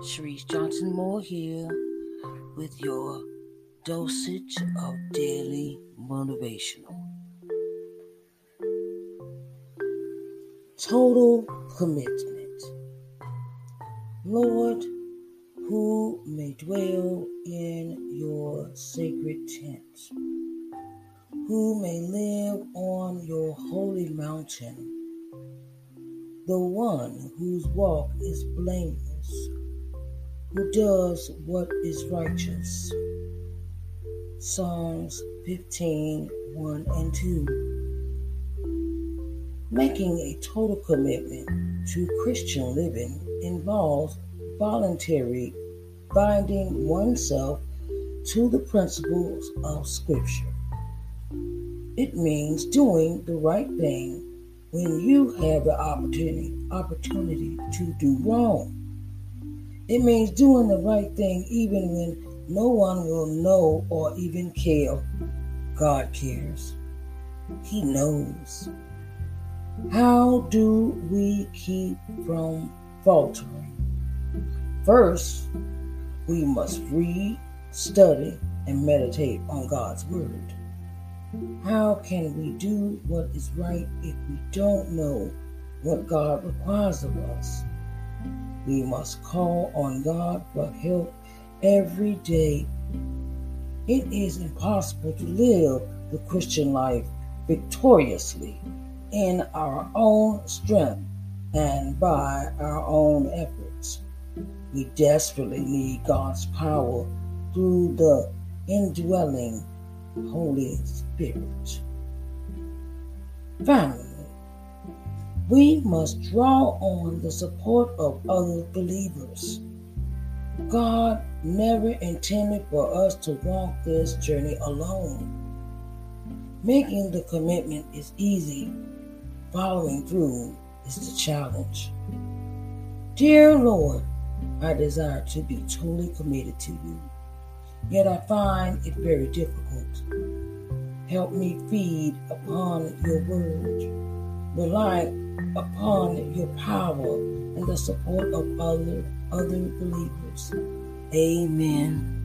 Sharice Johnson Moore here with your dosage of daily motivational. Total commitment. Lord, who may dwell in your sacred tent, who may live on your holy mountain, the one whose walk is blameless, who does what is righteous. Psalms 15 1 and 2. Making a total commitment to Christian living involves voluntary binding oneself to the principles of Scripture. It means doing the right thing when you have the opportunity opportunity to do wrong. It means doing the right thing even when no one will know or even care. God cares. He knows. How do we keep from faltering? First, we must read, study, and meditate on God's Word. How can we do what is right if we don't know what God requires of us? We must call on God for help every day. It is impossible to live the Christian life victoriously in our own strength and by our own efforts. We desperately need God's power through the indwelling Holy Spirit. Finally, we must draw on the support of other believers. God never intended for us to walk this journey alone. Making the commitment is easy, following through is the challenge. Dear Lord, I desire to be totally committed to you, yet I find it very difficult. Help me feed upon your word, rely upon your power and the support of other other believers. Amen.